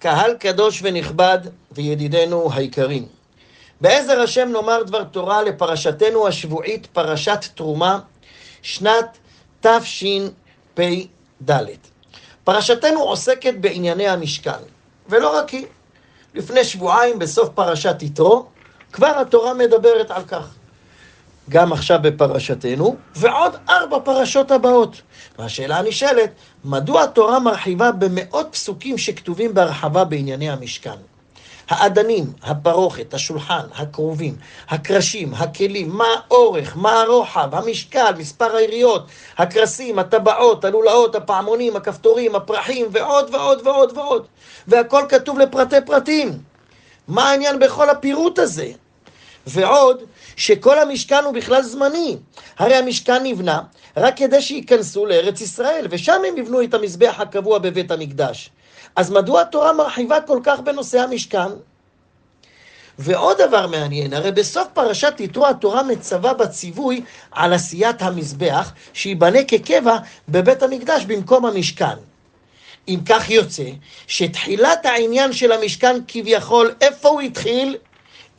קהל קדוש ונכבד וידידינו היקרים. בעזר השם נאמר דבר תורה לפרשתנו השבועית, פרשת תרומה, שנת תשפ"ד. פרשתנו עוסקת בענייני המשכן, ולא רק היא. לפני שבועיים, בסוף פרשת יתרו, כבר התורה מדברת על כך. גם עכשיו בפרשתנו, ועוד ארבע פרשות הבאות. והשאלה הנשאלת, מדוע התורה מרחיבה במאות פסוקים שכתובים בהרחבה בענייני המשכן? האדנים, הפרוכת, השולחן, הכרובים, הקרשים, הכלים, מה האורך, מה הרוחב, המשקל, מספר היריות, הקרסים, הטבעות, הלולאות, הפעמונים, הכפתורים, הפרחים, ועוד ועוד ועוד ועוד. והכל כתוב לפרטי פרטים. מה העניין בכל הפירוט הזה? ועוד, שכל המשכן הוא בכלל זמני. הרי המשכן נבנה רק כדי שייכנסו לארץ ישראל, ושם הם יבנו את המזבח הקבוע בבית המקדש. אז מדוע התורה מרחיבה כל כך בנושא המשכן? ועוד דבר מעניין, הרי בסוף פרשת יתרו התורה מצווה בציווי על עשיית המזבח, שייבנה כקבע בבית המקדש במקום המשכן. אם כך יוצא, שתחילת העניין של המשכן כביכול, איפה הוא התחיל?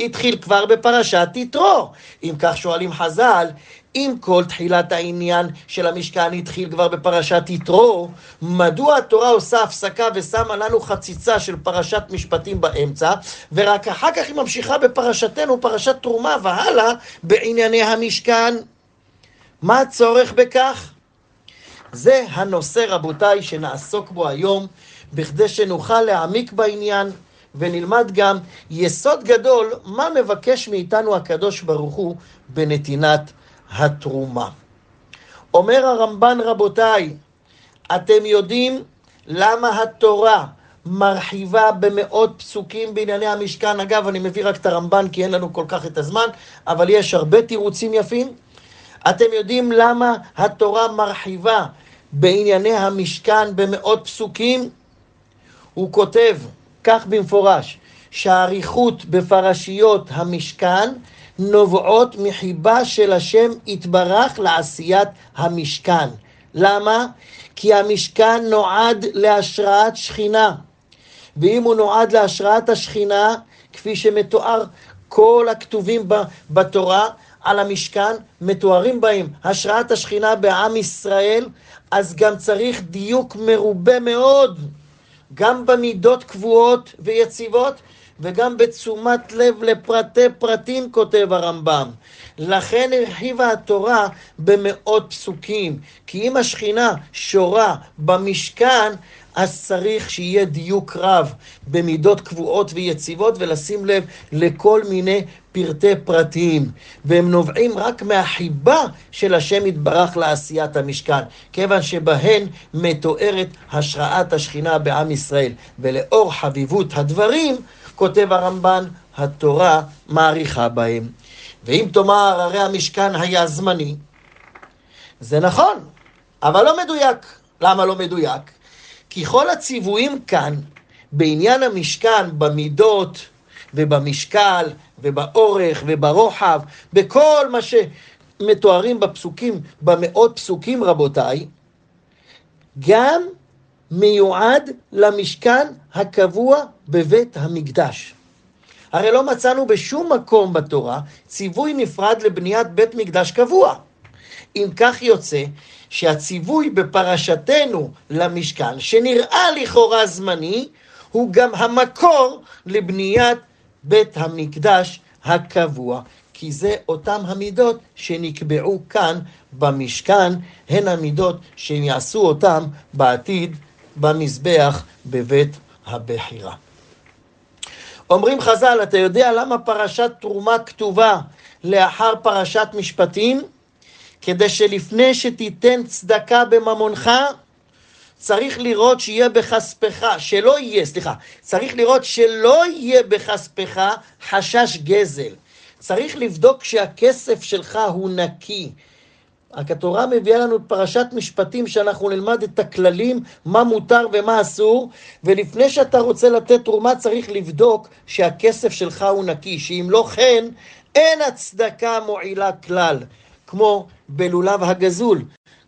התחיל כבר בפרשת יתרו. אם כך שואלים חז"ל, אם כל תחילת העניין של המשכן התחיל כבר בפרשת יתרו, מדוע התורה עושה הפסקה ושמה לנו חציצה של פרשת משפטים באמצע, ורק אחר כך היא ממשיכה בפרשתנו, פרשת תרומה והלאה, בענייני המשכן? מה הצורך בכך? זה הנושא, רבותיי, שנעסוק בו היום, בכדי שנוכל להעמיק בעניין. ונלמד גם יסוד גדול, מה מבקש מאיתנו הקדוש ברוך הוא בנתינת התרומה. אומר הרמב"ן רבותיי, אתם יודעים למה התורה מרחיבה במאות פסוקים בענייני המשכן? אגב, אני מביא רק את הרמב"ן כי אין לנו כל כך את הזמן, אבל יש הרבה תירוצים יפים. אתם יודעים למה התורה מרחיבה בענייני המשכן במאות פסוקים? הוא כותב כך במפורש, שהאריכות בפרשיות המשכן נובעות מחיבה של השם יתברך לעשיית המשכן. למה? כי המשכן נועד להשראת שכינה. ואם הוא נועד להשראת השכינה, כפי שמתואר כל הכתובים בתורה על המשכן, מתוארים בהם השראת השכינה בעם ישראל, אז גם צריך דיוק מרובה מאוד, גם במידות קבועות ויציבות, וגם בתשומת לב לפרטי פרטים, כותב הרמב"ם. לכן הרחיבה התורה במאות פסוקים. כי אם השכינה שורה במשכן, אז צריך שיהיה דיוק רב במידות קבועות ויציבות ולשים לב לכל מיני פרטי פרטים והם נובעים רק מהחיבה של השם יתברך לעשיית המשכן כיוון שבהן מתוארת השראת השכינה בעם ישראל ולאור חביבות הדברים כותב הרמב"ן, התורה מעריכה בהם. ואם תאמר, הרי המשכן היה זמני, זה נכון, אבל לא מדויק. למה לא מדויק? כי כל הציוויים כאן, בעניין המשכן, במידות ובמשקל ובאורך וברוחב, בכל מה שמתוארים בפסוקים, במאות פסוקים רבותיי, גם מיועד למשכן הקבוע בבית המקדש. הרי לא מצאנו בשום מקום בתורה ציווי נפרד לבניית בית מקדש קבוע. אם כך יוצא שהציווי בפרשתנו למשכן, שנראה לכאורה זמני, הוא גם המקור לבניית בית המקדש הקבוע, כי זה אותם המידות שנקבעו כאן במשכן, הן המידות שהם יעשו אותם בעתיד במזבח בבית הבחירה. אומרים חז"ל, אתה יודע למה פרשת תרומה כתובה לאחר פרשת משפטים? כדי שלפני שתיתן צדקה בממונך, צריך לראות שיהיה בכספך, שלא יהיה, סליחה, צריך לראות שלא יהיה בכספך חשש גזל. צריך לבדוק שהכסף שלך הוא נקי, רק התורה מביאה לנו את פרשת משפטים שאנחנו נלמד את הכללים, מה מותר ומה אסור, ולפני שאתה רוצה לתת תרומה צריך לבדוק שהכסף שלך הוא נקי, שאם לא כן, אין הצדקה מועילה כלל, כמו בלולב הגזול.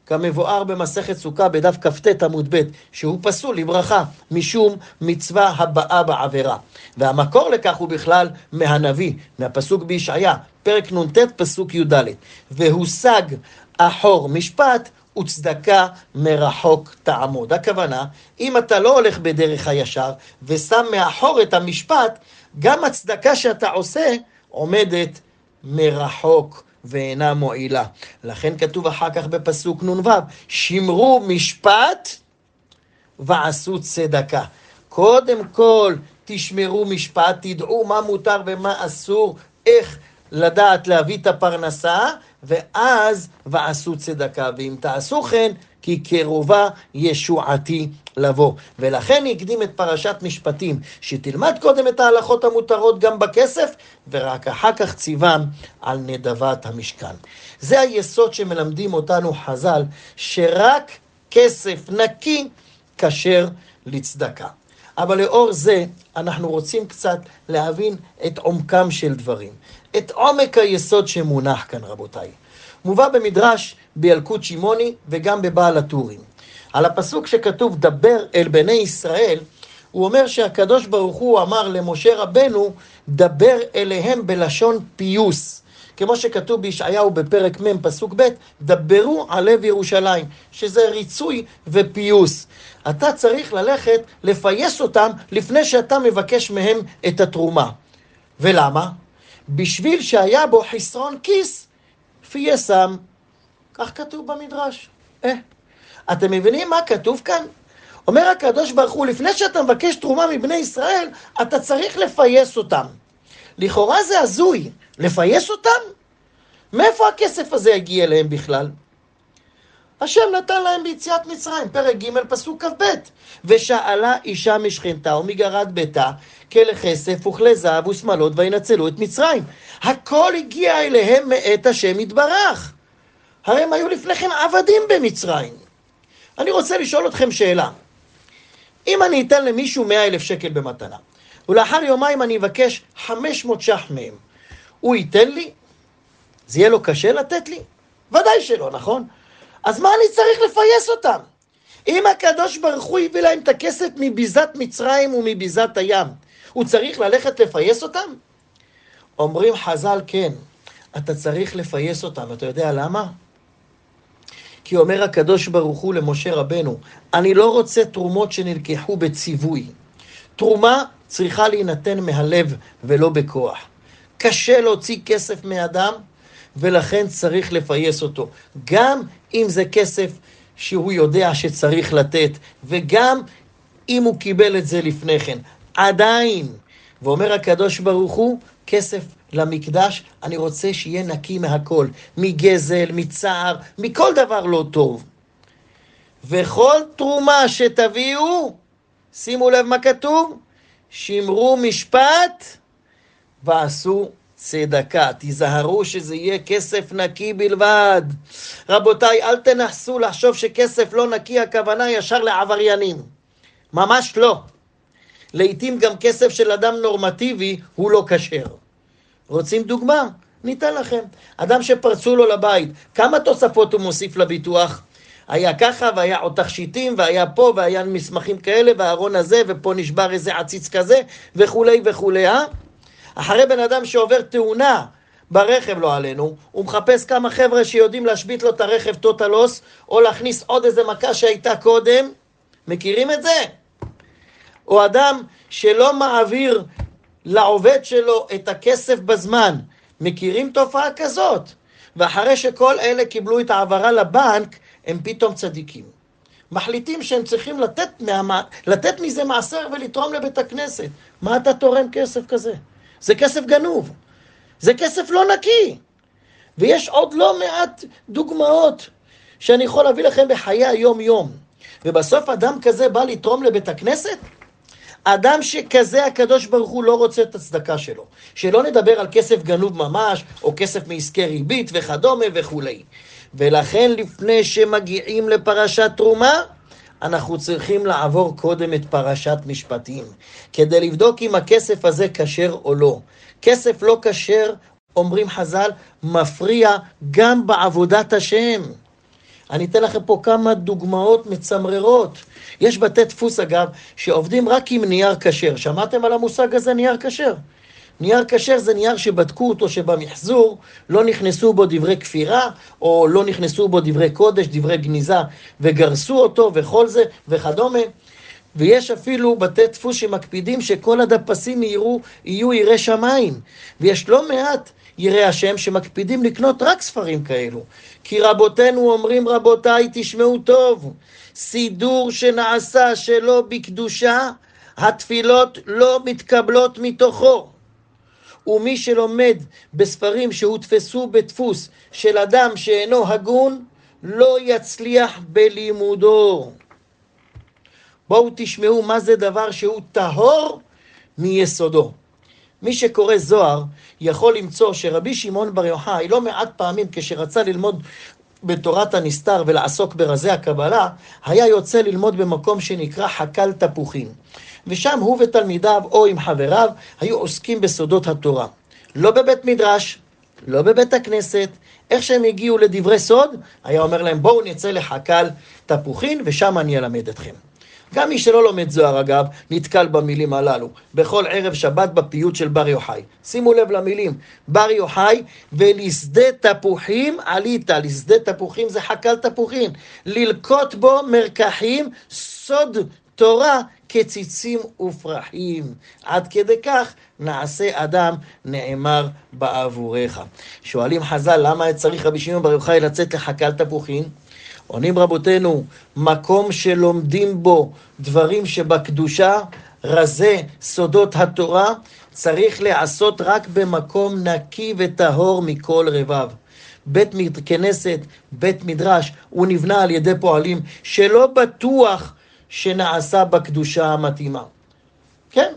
כמבואר במסכת סוכה בדף כ"ט עמוד ב', שהוא פסול לברכה, משום מצווה הבאה בעבירה. והמקור לכך הוא בכלל מהנביא, מהפסוק בישעיה, פרק נ"ט, פסוק י"ד. והושג אחור משפט וצדקה מרחוק תעמוד. הכוונה, אם אתה לא הולך בדרך הישר ושם מאחור את המשפט, גם הצדקה שאתה עושה עומדת מרחוק ואינה מועילה. לכן כתוב אחר כך בפסוק נ"ו, שמרו משפט ועשו צדקה. קודם כל תשמרו משפט, תדעו מה מותר ומה אסור, איך לדעת להביא את הפרנסה, ואז ועשו צדקה. ואם תעשו כן, כי קרובה ישועתי לבוא. ולכן הקדים את פרשת משפטים, שתלמד קודם את ההלכות המותרות גם בכסף, ורק אחר כך ציוון על נדבת המשכן. זה היסוד שמלמדים אותנו חז"ל, שרק כסף נקי כשר לצדקה. אבל לאור זה, אנחנו רוצים קצת להבין את עומקם של דברים. את עומק היסוד שמונח כאן, רבותיי. מובא במדרש בילקוט שמעוני וגם בבעל הטורים. על הפסוק שכתוב דבר אל בני ישראל, הוא אומר שהקדוש ברוך הוא אמר למשה רבנו, דבר אליהם בלשון פיוס. כמו שכתוב בישעיהו בפרק מ' פסוק ב', דברו על לב ירושלים, שזה ריצוי ופיוס. אתה צריך ללכת לפייס אותם לפני שאתה מבקש מהם את התרומה. ולמה? בשביל שהיה בו חסרון כיס, פייסם. כך כתוב במדרש. אה, אתם מבינים מה כתוב כאן? אומר הקדוש ברוך הוא, לפני שאתה מבקש תרומה מבני ישראל, אתה צריך לפייס אותם. לכאורה זה הזוי, לפייס אותם? מאיפה הכסף הזה הגיע אליהם בכלל? השם נתן להם ביציאת מצרים, פרק ג', פסוק כ"ב. ושאלה אישה משכנתה ומגרד ביתה, כלי כסף וכלי זהב ושמלות וינצלו את מצרים. הכל הגיע אליהם מאת השם יתברך. הרי הם היו לפני כן עבדים במצרים. אני רוצה לשאול אתכם שאלה. אם אני אתן למישהו מאה אלף שקל במתנה, ולאחר יומיים אני אבקש חמש מאות ש"ח מהם, הוא ייתן לי? זה יהיה לו קשה לתת לי? ודאי שלא, נכון? אז מה אני צריך לפייס אותם? אם הקדוש ברוך הוא הביא להם את הכסף מביזת מצרים ומביזת הים, הוא צריך ללכת לפייס אותם? אומרים חז"ל, כן, אתה צריך לפייס אותם. אתה יודע למה? כי אומר הקדוש ברוך הוא למשה רבנו, אני לא רוצה תרומות שנלקחו בציווי. תרומה צריכה להינתן מהלב ולא בכוח. קשה להוציא כסף מאדם, ולכן צריך לפייס אותו. גם אם זה כסף שהוא יודע שצריך לתת, וגם אם הוא קיבל את זה לפני כן. עדיין, ואומר הקדוש ברוך הוא, כסף למקדש, אני רוצה שיהיה נקי מהכל, מגזל, מצער, מכל דבר לא טוב. וכל תרומה שתביאו, שימו לב מה כתוב, שמרו משפט ועשו צדקה. תיזהרו שזה יהיה כסף נקי בלבד. רבותיי, אל תנסו לחשוב שכסף לא נקי, הכוונה ישר לעבריינים. ממש לא. לעתים גם כסף של אדם נורמטיבי הוא לא כשר. רוצים דוגמה? ניתן לכם. אדם שפרצו לו לבית, כמה תוספות הוא מוסיף לביטוח? היה ככה, והיה עוד תכשיטים, והיה פה, והיה מסמכים כאלה, והארון הזה, ופה נשבר איזה עציץ כזה, וכולי וכולי, אה? אחרי בן אדם שעובר תאונה ברכב, לא עלינו, הוא מחפש כמה חבר'ה שיודעים להשבית לו את הרכב טוטלוס, או להכניס עוד איזה מכה שהייתה קודם. מכירים את זה? או אדם שלא מעביר לעובד שלו את הכסף בזמן. מכירים תופעה כזאת? ואחרי שכל אלה קיבלו את ההעברה לבנק, הם פתאום צדיקים. מחליטים שהם צריכים לתת, מה... לתת מזה מעשר ולתרום לבית הכנסת. מה אתה תורם כסף כזה? זה כסף גנוב. זה כסף לא נקי. ויש עוד לא מעט דוגמאות שאני יכול להביא לכם בחיי היום-יום. ובסוף אדם כזה בא לתרום לבית הכנסת? אדם שכזה הקדוש ברוך הוא לא רוצה את הצדקה שלו. שלא נדבר על כסף גנוב ממש, או כסף מעסקי ריבית וכדומה וכולי. ולכן לפני שמגיעים לפרשת תרומה, אנחנו צריכים לעבור קודם את פרשת משפטים, כדי לבדוק אם הכסף הזה כשר או לא. כסף לא כשר, אומרים חז"ל, מפריע גם בעבודת השם. אני אתן לכם פה כמה דוגמאות מצמררות. יש בתי דפוס, אגב, שעובדים רק עם נייר כשר. שמעתם על המושג הזה, נייר כשר? נייר כשר זה נייר שבדקו אותו שבמחזור לא נכנסו בו דברי כפירה, או לא נכנסו בו דברי קודש, דברי גניזה, וגרסו אותו וכל זה וכדומה. ויש אפילו בתי דפוס שמקפידים שכל הדפסים יראו, יהיו יראי שמיים. ויש לא מעט יראי השם שמקפידים לקנות רק ספרים כאלו. כי רבותינו אומרים, רבותיי, תשמעו טוב, סידור שנעשה שלא בקדושה, התפילות לא מתקבלות מתוכו. ומי שלומד בספרים שהודפסו בדפוס של אדם שאינו הגון, לא יצליח בלימודו. בואו תשמעו מה זה דבר שהוא טהור מיסודו. מי שקורא זוהר יכול למצוא שרבי שמעון בר יוחאי לא מעט פעמים כשרצה ללמוד בתורת הנסתר ולעסוק ברזי הקבלה, היה יוצא ללמוד במקום שנקרא חקל תפוחים. ושם הוא ותלמידיו או עם חבריו היו עוסקים בסודות התורה. לא בבית מדרש, לא בבית הכנסת, איך שהם הגיעו לדברי סוד, היה אומר להם בואו נצא לחקל תפוחין ושם אני אלמד אתכם. גם מי שלא לומד זוהר אגב, נתקל במילים הללו. בכל ערב שבת בפיוט של בר יוחאי. שימו לב למילים, בר יוחאי, ולשדה תפוחים עלית. לשדה תפוחים זה חקל תפוחים. ללקוט בו מרקחים, סוד תורה כציצים ופרחים. עד כדי כך נעשה אדם נאמר בעבורך. שואלים חז"ל, למה צריך רבי שמעון בר יוחאי לצאת לחקל תפוחים? עונים רבותינו, מקום שלומדים בו דברים שבקדושה, רזה סודות התורה, צריך להיעשות רק במקום נקי וטהור מכל רבב. בית כנסת, בית מדרש, הוא נבנה על ידי פועלים שלא בטוח שנעשה בקדושה המתאימה. כן,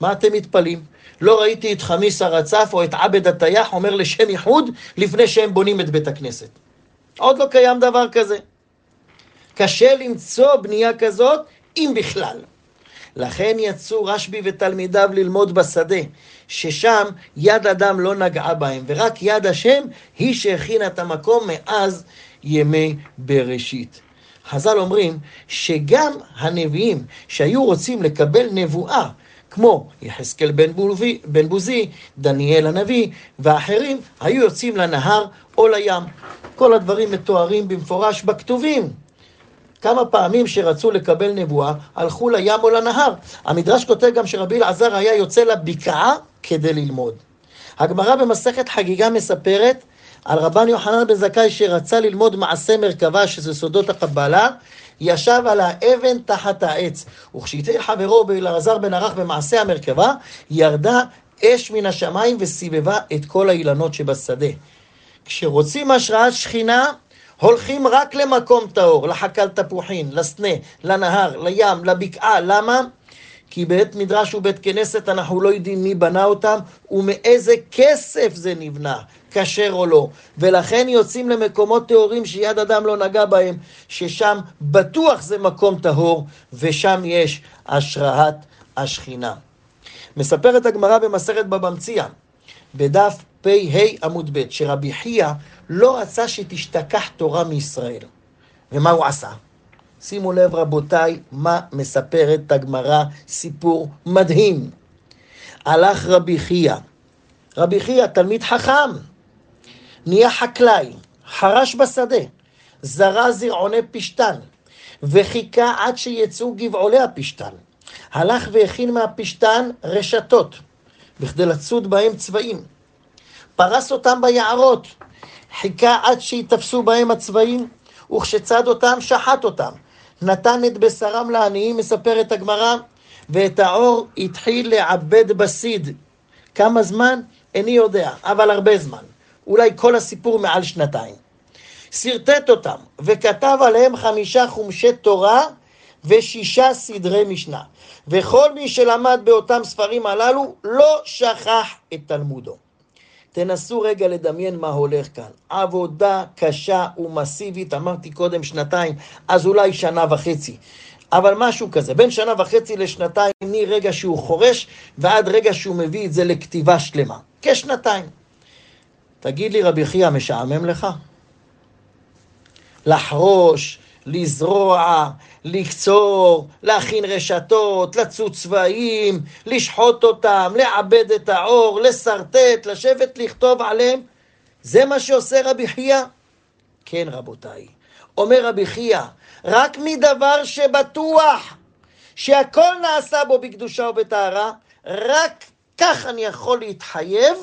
מה אתם מתפלאים? לא ראיתי את חמיס הרצף או את עבד הטייח אומר לשם ייחוד לפני שהם בונים את בית הכנסת. עוד לא קיים דבר כזה. קשה למצוא בנייה כזאת, אם בכלל. לכן יצאו רשב"י ותלמידיו ללמוד בשדה, ששם יד אדם לא נגעה בהם, ורק יד השם היא שהכינה את המקום מאז ימי בראשית. חז"ל אומרים שגם הנביאים שהיו רוצים לקבל נבואה, כמו יחזקאל בן, בן בוזי, דניאל הנביא ואחרים, היו יוצאים לנהר או לים. כל הדברים מתוארים במפורש בכתובים. כמה פעמים שרצו לקבל נבואה, הלכו לים או לנהר. המדרש כותב גם שרבי אלעזר היה יוצא לבקעה כדי ללמוד. הגמרא במסכת חגיגה מספרת על רבן יוחנן בן זכאי שרצה ללמוד מעשה מרכבה, שזה סודות הקבלה, ישב על האבן תחת העץ. וכשהתחיל חברו באלעזר בן ערך במעשה המרכבה, ירדה אש מן השמיים וסיבבה את כל האילנות שבשדה. כשרוצים השראת שכינה, הולכים רק למקום טהור, לחקל תפוחין, לסנה, לנהר, לים, לבקעה. למה? כי בית מדרש ובית כנסת אנחנו לא יודעים מי בנה אותם ומאיזה כסף זה נבנה, כשר או לא. ולכן יוצאים למקומות טהורים שיד אדם לא נגע בהם, ששם בטוח זה מקום טהור ושם יש השראת השכינה. מספרת הגמרא במסכת בבא מציעא, בדף פ"ה עמוד ב', שרבי חייא לא רצה שתשתכח תורה מישראל. ומה הוא עשה? שימו לב רבותיי, מה מספרת הגמרא, סיפור מדהים. הלך רבי חייא, רבי חייא תלמיד חכם, נהיה חקלאי, חרש בשדה, זרע זרעוני פשתן, וחיכה עד שיצאו גבעולי הפשתן. הלך והכין מהפשתן רשתות, בכדי לצוד בהם צבעים. פרס אותם ביערות, חיכה עד שיתפסו בהם הצבעים, וכשצד אותם, שחט אותם. נתן את בשרם לעניים, מספרת הגמרא, ואת האור התחיל לעבד בסיד. כמה זמן? איני יודע, אבל הרבה זמן. אולי כל הסיפור מעל שנתיים. שרטט אותם, וכתב עליהם חמישה חומשי תורה ושישה סדרי משנה. וכל מי שלמד באותם ספרים הללו לא שכח את תלמודו. תנסו רגע לדמיין מה הולך כאן. עבודה קשה ומסיבית, אמרתי קודם שנתיים, אז אולי שנה וחצי. אבל משהו כזה, בין שנה וחצי לשנתיים, מרגע שהוא חורש ועד רגע שהוא מביא את זה לכתיבה שלמה. כשנתיים. תגיד לי, רבי חייא, משעמם לך? לחרוש, לזרוע, לקצור, להכין רשתות, לצוץ צבעים, לשחוט אותם, לעבד את האור, לשרטט, לשבת לכתוב עליהם. זה מה שעושה רבי חייא? כן, רבותיי. אומר רבי חייא, רק מדבר שבטוח שהכל נעשה בו בקדושה ובטהרה, רק כך אני יכול להתחייב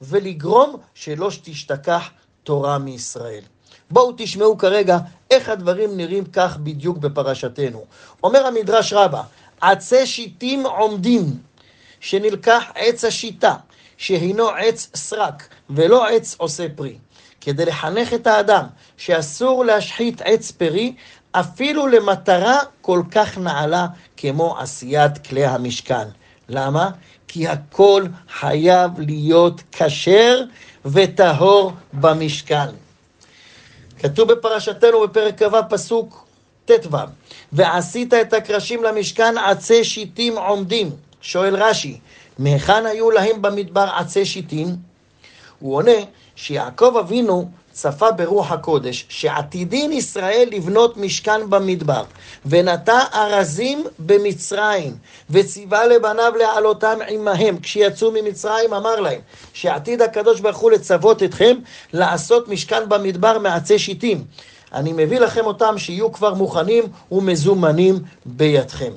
ולגרום שלא תשתכח תורה מישראל. בואו תשמעו כרגע איך הדברים נראים כך בדיוק בפרשתנו. אומר המדרש רבה, עצי שיטים עומדים, שנלקח עץ השיטה, שהינו עץ סרק, ולא עץ עושה פרי. כדי לחנך את האדם שאסור להשחית עץ פרי, אפילו למטרה כל כך נעלה כמו עשיית כלי המשכן. למה? כי הכל חייב להיות כשר וטהור במשכן. כתוב בפרשתנו בפרק כ"ו פסוק ט"ו: ועשית את הקרשים למשכן עצי שיטים עומדים. שואל רש"י, מהיכן היו להם במדבר עצי שיטים? הוא עונה שיעקב אבינו צפה ברוח הקודש, שעתידין ישראל לבנות משכן במדבר, ונטע ארזים במצרים, וציווה לבניו להעלותם עמהם. כשיצאו ממצרים אמר להם, שעתיד הקדוש ברוך הוא לצוות אתכם לעשות משכן במדבר מעצי שיטים. אני מביא לכם אותם שיהיו כבר מוכנים ומזומנים בידכם.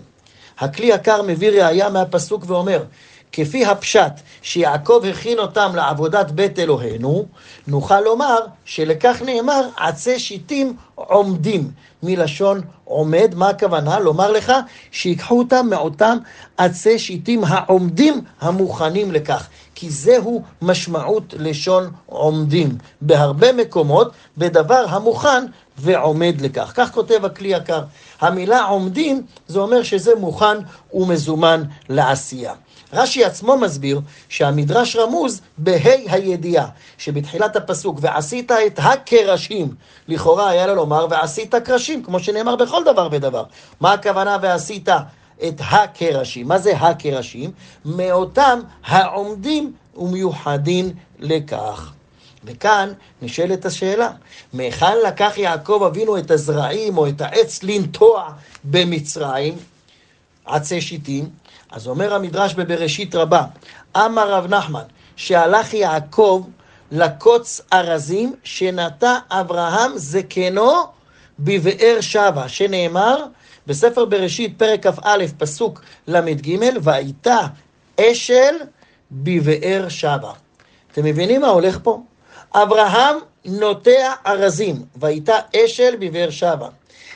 הכלי יקר מביא ראייה מהפסוק ואומר, כפי הפשט שיעקב הכין אותם לעבודת בית אלוהינו, נוכל לומר שלכך נאמר עצי שיטים עומדים, מלשון עומד, מה הכוונה? לומר לך שיקחו אותם מאותם עצי שיטים העומדים המוכנים לכך, כי זהו משמעות לשון עומדים. בהרבה מקומות, בדבר המוכן ועומד לכך. כך כותב הכלי יקר. המילה עומדים, זה אומר שזה מוכן ומזומן לעשייה. רש"י עצמו מסביר שהמדרש רמוז בה' הידיעה, שבתחילת הפסוק, ועשית את הקרשים, לכאורה היה לו לומר, ועשית קרשים, כמו שנאמר בכל דבר ודבר. מה הכוונה ועשית את הקרשים? מה זה הקרשים? מאותם העומדים ומיוחדים לכך. וכאן נשאלת השאלה, מהיכן לקח יעקב אבינו את הזרעים או את העץ לנטוע במצרים, עצי שיטים? אז אומר המדרש בבראשית רבה, אמר רב נחמן, שהלך יעקב לקוץ ארזים שנטע אברהם זקנו בבאר שבע, שנאמר בספר בראשית פרק כ"א פסוק ל"ג, והייתה אשל בבאר שבע. אתם מבינים מה הולך פה? אברהם נוטע ארזים, והייתה אשל בבאר שבע.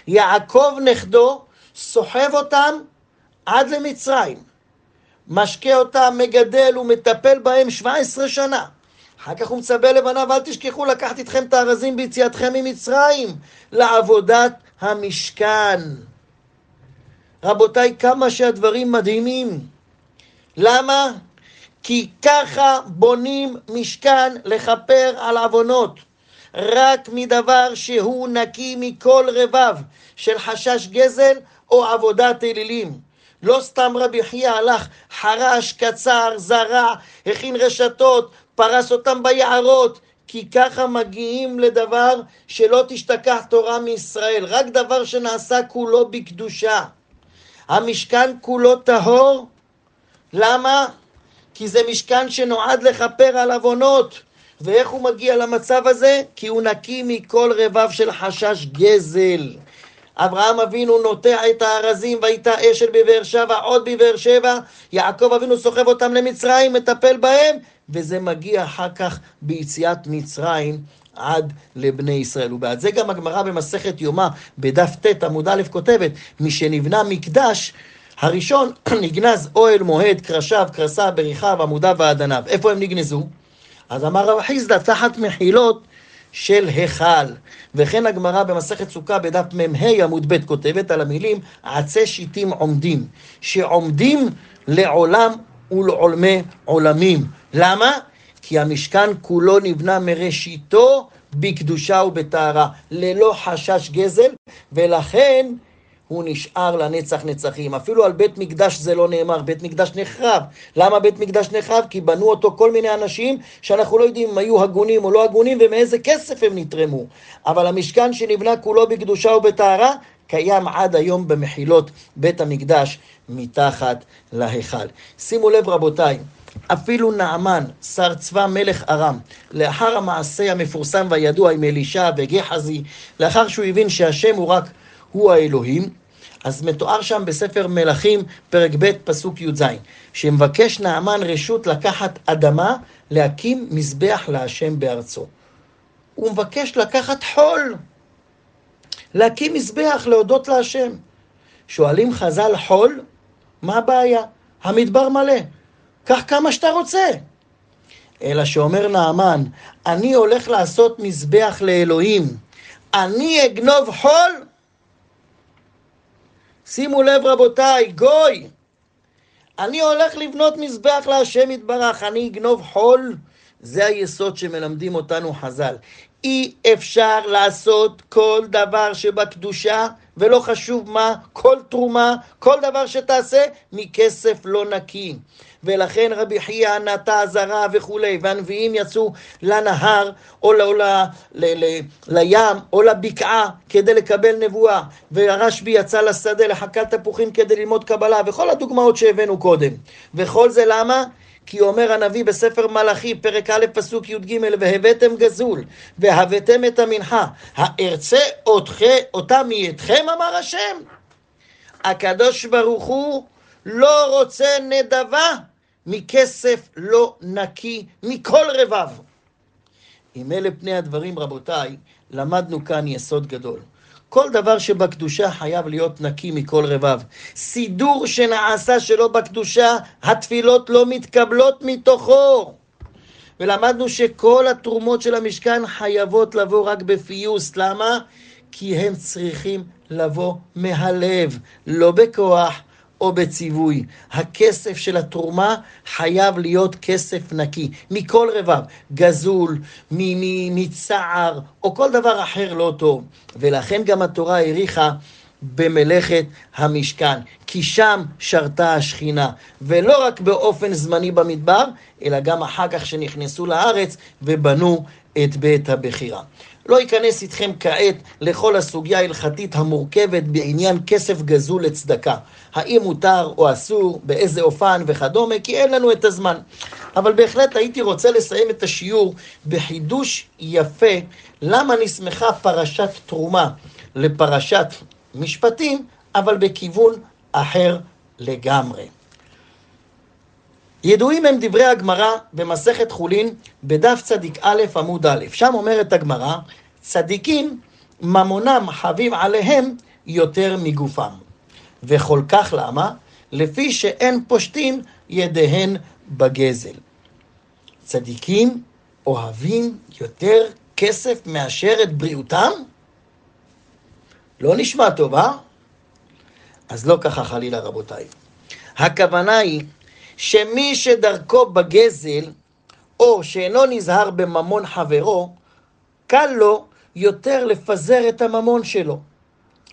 יעקב נכדו סוחב אותם עד למצרים. משקה אותם, מגדל ומטפל בהם 17 שנה. אחר כך הוא מצווה לבניו, אל תשכחו לקחת איתכם את הארזים ביציאתכם ממצרים לעבודת המשכן. רבותיי, כמה שהדברים מדהימים. למה? כי ככה בונים משכן לכפר על עוונות. רק מדבר שהוא נקי מכל רבב של חשש גזל או עבודת אלילים. לא סתם רבי חייא הלך, חרש, קצר, זרע, הכין רשתות, פרס אותם ביערות, כי ככה מגיעים לדבר שלא תשתכח תורה מישראל, רק דבר שנעשה כולו בקדושה. המשכן כולו טהור, למה? כי זה משכן שנועד לכפר על עוונות. ואיך הוא מגיע למצב הזה? כי הוא נקי מכל רבב של חשש גזל. אברהם אבינו נוטע את הארזים, והייתה אשל בבאר שבע, עוד בבאר שבע, יעקב אבינו סוחב אותם למצרים, מטפל בהם, וזה מגיע אחר כך ביציאת מצרים עד לבני ישראל. ובעד זה גם הגמרא במסכת יומא, בדף ט' עמוד א' כותבת, משנבנה מקדש, הראשון נגנז אוהל מועד, קרשיו, קרסיו, בריחיו, עמודיו ועדניו. איפה הם נגנזו? אז אמר רב חיסדא, תחת מחילות של היכל. וכן הגמרא במסכת סוכה בדף מ"ה עמוד ב' כותבת על המילים עצי שיטים עומדים, שעומדים לעולם ולעולמי עולמים. למה? כי המשכן כולו נבנה מראשיתו בקדושה ובטהרה, ללא חשש גזל, ולכן הוא נשאר לנצח נצחים. אפילו על בית מקדש זה לא נאמר, בית מקדש נחרב. למה בית מקדש נחרב? כי בנו אותו כל מיני אנשים שאנחנו לא יודעים אם היו הגונים או לא הגונים ומאיזה כסף הם נתרמו. אבל המשכן שנבנה כולו בקדושה ובטהרה, קיים עד היום במחילות בית המקדש מתחת להיכל. שימו לב רבותיי, אפילו נעמן, שר צבא מלך ארם, לאחר המעשה המפורסם והידוע עם אלישע וגחזי, לאחר שהוא הבין שהשם הוא רק הוא האלוהים, אז מתואר שם בספר מלכים, פרק ב', פסוק י"ז, שמבקש נעמן רשות לקחת אדמה, להקים מזבח להשם בארצו. הוא מבקש לקחת חול, להקים מזבח, להודות להשם. שואלים חז"ל חול, מה הבעיה? המדבר מלא. קח כמה שאתה רוצה. אלא שאומר נעמן, אני הולך לעשות מזבח לאלוהים. אני אגנוב חול? שימו לב רבותיי, גוי, אני הולך לבנות מזבח להשם יתברך, אני אגנוב חול? זה היסוד שמלמדים אותנו חז"ל. אי אפשר לעשות כל דבר שבקדושה, ולא חשוב מה, כל תרומה, כל דבר שתעשה, מכסף לא נקי. ולכן רבי חייא נטע זרע וכולי, והנביאים יצאו לנהר או ל, ל, ל, ל, לים או לבקעה כדי לקבל נבואה, והרשב"י יצא לשדה לחכת תפוחים כדי ללמוד קבלה, וכל הדוגמאות שהבאנו קודם. וכל זה למה? כי אומר הנביא בספר מלאכי, פרק א', פסוק י"ג, והבאתם גזול, והבאתם את המנחה, הארצה אותה מאתכם, אמר השם. הקדוש ברוך הוא לא רוצה נדבה מכסף לא נקי מכל רבב. אם אלה פני הדברים, רבותיי, למדנו כאן יסוד גדול. כל דבר שבקדושה חייב להיות נקי מכל רבב. סידור שנעשה שלא בקדושה, התפילות לא מתקבלות מתוכו. ולמדנו שכל התרומות של המשכן חייבות לבוא רק בפיוס. למה? כי הם צריכים לבוא מהלב, לא בכוח, או בציווי. הכסף של התרומה חייב להיות כסף נקי, מכל רבב, גזול, מצער, או כל דבר אחר לא טוב. ולכן גם התורה העריכה במלאכת המשכן, כי שם שרתה השכינה, ולא רק באופן זמני במדבר, אלא גם אחר כך שנכנסו לארץ ובנו את בית הבחירה. לא אכנס איתכם כעת לכל הסוגיה ההלכתית המורכבת בעניין כסף גזול לצדקה. האם מותר או אסור, באיזה אופן וכדומה, כי אין לנו את הזמן. אבל בהחלט הייתי רוצה לסיים את השיעור בחידוש יפה למה נסמכה פרשת תרומה לפרשת משפטים, אבל בכיוון אחר לגמרי. ידועים הם דברי הגמרא במסכת חולין בדף צדיק א' עמוד א', שם אומרת הגמרא, צדיקים ממונם חביב עליהם יותר מגופם. וכל כך למה? לפי שאין פושטים ידיהן בגזל. צדיקים אוהבים יותר כסף מאשר את בריאותם? לא נשמע טוב, אה? אז לא ככה חלילה רבותיי. הכוונה היא שמי שדרכו בגזל, או שאינו נזהר בממון חברו, קל לו יותר לפזר את הממון שלו.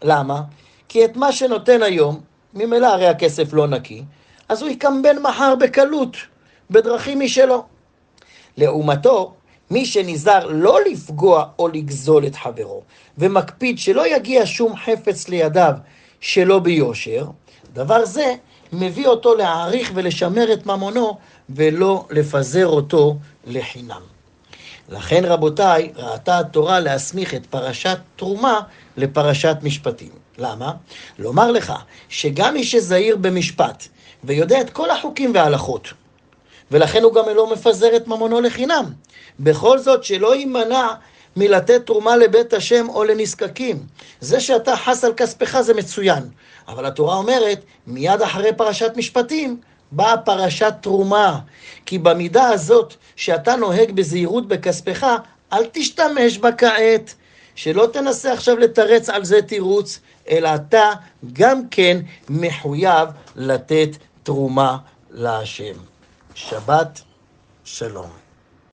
למה? כי את מה שנותן היום, ממילא הרי הכסף לא נקי, אז הוא יקמבן מחר בקלות, בדרכים משלו. לעומתו, מי שנזהר לא לפגוע או לגזול את חברו, ומקפיד שלא יגיע שום חפץ לידיו שלא ביושר, דבר זה מביא אותו להעריך ולשמר את ממונו, ולא לפזר אותו לחינם. לכן רבותיי, ראתה התורה להסמיך את פרשת תרומה לפרשת משפטים. למה? לומר לך שגם מי שזהיר במשפט ויודע את כל החוקים וההלכות, ולכן הוא גם לא מפזר את ממונו לחינם. בכל זאת שלא יימנע מלתת תרומה לבית השם או לנזקקים. זה שאתה חס על כספך זה מצוין, אבל התורה אומרת, מיד אחרי פרשת משפטים, באה פרשת תרומה. כי במידה הזאת שאתה נוהג בזהירות בכספך, אל תשתמש בה כעת. שלא תנסה עכשיו לתרץ על זה תירוץ, אלא אתה גם כן מחויב לתת תרומה להשם. שבת שלום.